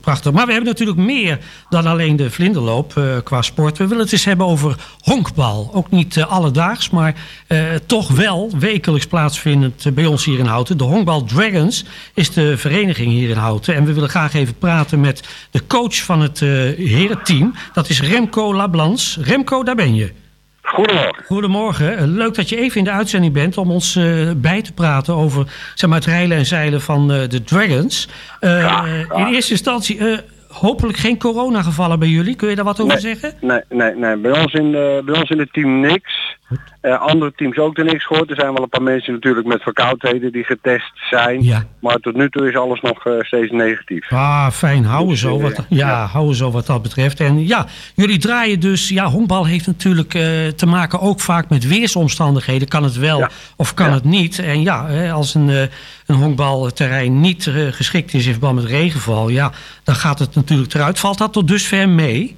prachtig. Maar we hebben natuurlijk meer dan alleen de vlinderloop qua sport. We willen het eens hebben over honkbal. Ook niet alledaags, maar toch wel wekelijks plaatsvindend bij ons hier in Houten. De Honkbal Dragons is de vereniging hier in Houten. En we willen graag even praten met de coach van het herenteam. Dat is Remco Lablans. Remco, daar ben je. Goedemorgen. Goedemorgen. Eh, leuk dat je even in de uitzending bent om ons uh, bij te praten over zeg maar, het rijlen en zeilen van uh, de Dragons. In eerste instantie, hopelijk geen coronagevallen bij jullie. Kun je daar wat over zeggen? Nee, nee, nee. Bij, ons in, bij ons in het team niks. Uh, andere teams ook er niks gehoord. Er zijn wel een paar mensen natuurlijk met verkoudheden die getest zijn. Ja. Maar tot nu toe is alles nog uh, steeds negatief. Ah, fijn. Houden dus, zo, wat, ja, ja, houden zo wat dat betreft. En ja, jullie draaien dus... Ja, honkbal heeft natuurlijk uh, te maken ook vaak met weersomstandigheden. Kan het wel of kan het niet? En ja, als een, een honkbalterrein niet geschikt is in verband met regenval... Ja, dan gaat het natuurlijk eruit. Valt dat tot dusver mee?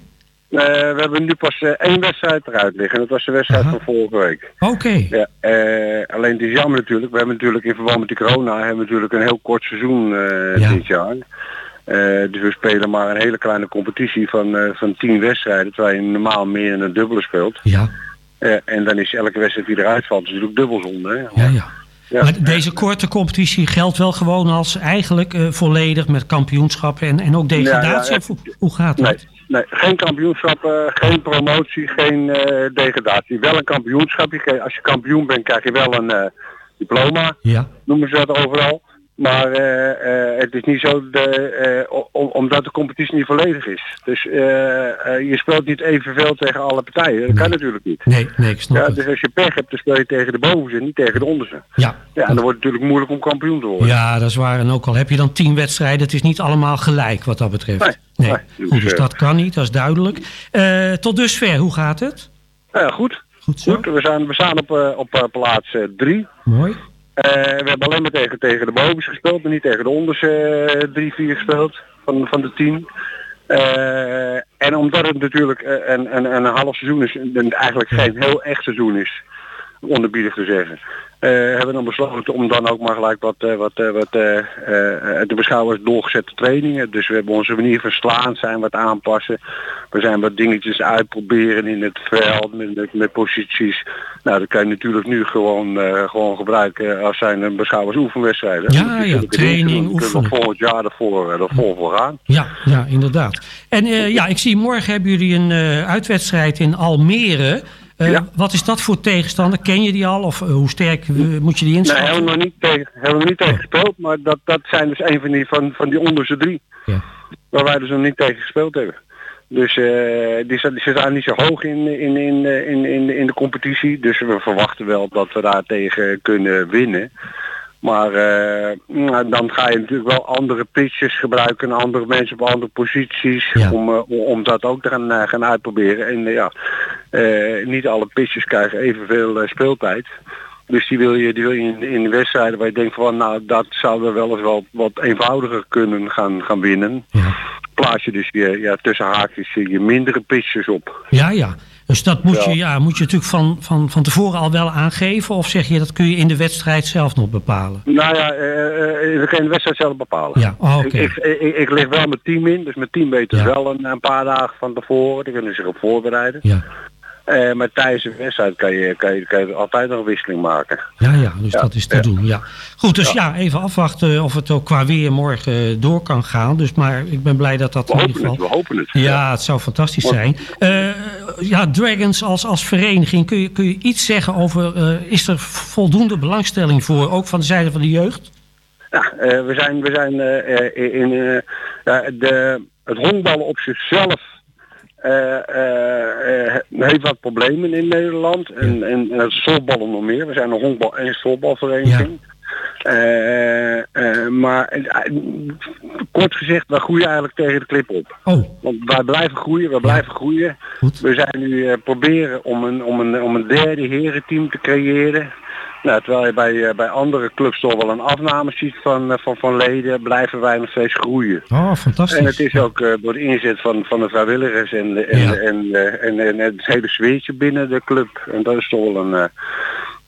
Uh, we hebben nu pas uh, één wedstrijd eruit liggen. Dat was de wedstrijd van vorige week. Oké. Ja, uh, alleen het is jammer natuurlijk. We hebben natuurlijk in verband met de corona hebben we natuurlijk een heel kort seizoen ja. dit jaar. dus we spelen maar een hele kleine competitie van, van tien wedstrijden. Terwijl je normaal meer in een dubbele speelt. Ja. en dan is elke wedstrijd die eruit valt natuurlijk dubbel zonde. Ja, ja. Ja. Maar deze korte competitie geldt wel gewoon als eigenlijk volledig met kampioenschappen en, en ook degradatie? Ja, ja, hoe gaat dat? Nee, geen kampioenschappen, geen promotie, geen uh, degradatie. Wel een kampioenschap. Als je kampioen bent krijg je wel een uh, diploma. Noemen ze dat overal. Maar uh, het is niet zo de, omdat de competitie niet volledig is. Dus je speelt niet evenveel tegen alle partijen. Dat kan natuurlijk niet. Nee, nee, ik snap ja. Dus als je pech hebt, dan speel je tegen de bovenste, niet tegen de onderste. Ja. Ja, en dan wordt het natuurlijk moeilijk om kampioen te worden. Ja, dat is waar. En ook al heb je dan tien wedstrijden, het is niet allemaal gelijk wat dat betreft. Nee. Nee, dus, goed, dus dat kan niet, dat is duidelijk. Uh, tot dusver, hoe gaat het? Ja, goed. Goed, zo. goed we, zijn, we staan op, uh, op plaats 3. Mooi. We hebben alleen maar tegen, tegen de bovenste gespeeld, maar niet tegen de onderste 3, 4 gespeeld van, van de 10. en omdat het natuurlijk een, een, een half seizoen is, en eigenlijk geen heel echt seizoen is, onderbiedig te zeggen. Hebben we dan besloten om dan ook maar gelijk wat, uh, wat, uh, wat te beschouwen als doorgezette trainingen. Dus we hebben onze manier van slaan zijn wat aanpassen. We zijn wat dingetjes uitproberen in het veld met, met, posities. Nou, dat kan je natuurlijk nu gewoon, gewoon gebruiken als zijn een beschouwers oefenwedstrijden. Ja, ja, training, oefenen. volgend jaar ervoor, ervoor voor gaan. Ja, ja, inderdaad. En ja, ik zie morgen hebben jullie een uitwedstrijd in Almere. Uh, Wat is dat voor tegenstander? Ken je die al? Of uh, hoe sterk uh, moet je die inschatten? Nee, hebben we nog niet tegen, hebben we niet tegen gespeeld. Maar dat, dat zijn dus een van die, van, van die onderste drie. Ja. Waar wij dus nog niet tegen gespeeld hebben. Dus die, ze staan niet zo hoog in, in, in, in, in, in de competitie. Dus we verwachten wel dat we daar tegen kunnen winnen. Maar uh, dan ga je natuurlijk wel andere pitches gebruiken, andere mensen op andere posities, ja. om, uh, om dat ook te gaan, uh, gaan uitproberen. En ja, niet alle pitches krijgen evenveel speeltijd. Dus die wil je, die wil je in, in wedstrijden waar je denkt van nou dat zou er wel eens wel wat eenvoudiger kunnen gaan, gaan winnen. Ja. Plaats je dus je, ja, tussen haakjes je mindere pitches op. Ja, ja. Dus dat moet, ja. Je, ja, moet je natuurlijk van, van, van tevoren al wel aangeven? Of zeg je dat kun je in de wedstrijd zelf nog bepalen? Nou ja, uh, we kunnen de wedstrijd zelf bepalen. Ja, oh, okay. ik, ik, ik, ik, lig wel mijn team in, dus mijn team weet dus ja. wel een, een, paar dagen van tevoren. Die kunnen zich op voorbereiden. Ja. Uh, maar tijdens de wedstrijd kan je, kan, je, kan je altijd nog een wisseling maken. Ja, ja dus ja. dat is te ja. doen. Ja. Goed, dus ja. ja. even afwachten of het ook qua weer morgen door kan gaan. Dus, maar ik ben blij dat dat we in ieder geval... Het, we hopen het. Ja, het zou fantastisch zijn. Uh, ja, Dragons als, als vereniging, kun je, kun je iets zeggen over... Uh, is er voldoende belangstelling voor, ook van de zijde van de jeugd? Ja, we zijn, we zijn in de, het honkballen op zichzelf heeft wat problemen in Nederland. En, en, en softballen nog meer. We zijn een honkbal- en softbalvereniging. Ja. maar kort gezegd, wij groeien eigenlijk tegen de klip op. Oh. Want wij blijven groeien, wij blijven groeien. Goed. We zijn nu proberen om een, om, een, om een derde herenteam te creëren. Nou, terwijl je bij, bij andere clubs toch wel een afname ziet van, van, van leden, blijven wij nog steeds groeien. Oh, fantastisch. En het is ook uh, door de inzet van, van de vrijwilligers en, en, ja. en, en, en, het hele sfeertje binnen de club. En dat is toch wel een,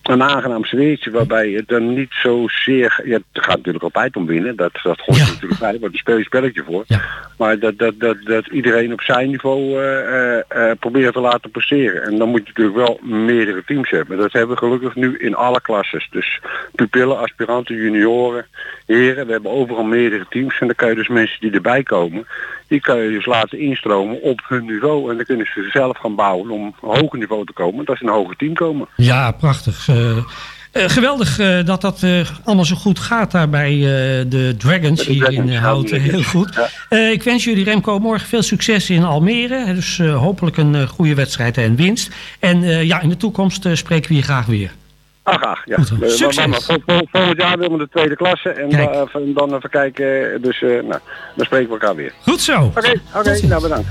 een aangenaam sfeertje waarbij het dan niet zozeer, ja, het gaat natuurlijk altijd om winnen, dat, dat hoort Ja. natuurlijk bij, want er speel je spelletje voor. Ja. Maar dat, dat, dat, dat iedereen op zijn niveau eh, probeert te laten presteren. En dan moet je natuurlijk wel meerdere teams hebben. Dat hebben we gelukkig nu in alle klasses. Dus pupillen, aspiranten, junioren, heren. We hebben overal meerdere teams. En dan kan je dus mensen die erbij komen, die kan je dus laten instromen op hun niveau. En dan kunnen ze zelf gaan bouwen om een hoger niveau te komen. Dat ze een hoger team komen. Ja, prachtig. Eh, eh, geweldig eh, dat dat eh, allemaal zo goed gaat daar bij de Dragons De hier Dragons, in Houten. Heel goed. ja. Ik wens jullie Remco morgen veel succes in Almere. Dus hopelijk een goede wedstrijd en winst. En ja, in de toekomst spreken we je graag weer. Ach, ach, ja. Goed, Eh, succes. maar- maar vol- vol- volgend jaar willen we de tweede klasse. En Kijk. dan, even- kijken. Dus eh, nou, dan spreken we elkaar weer. Goed zo. Oké, oké. nou bedankt.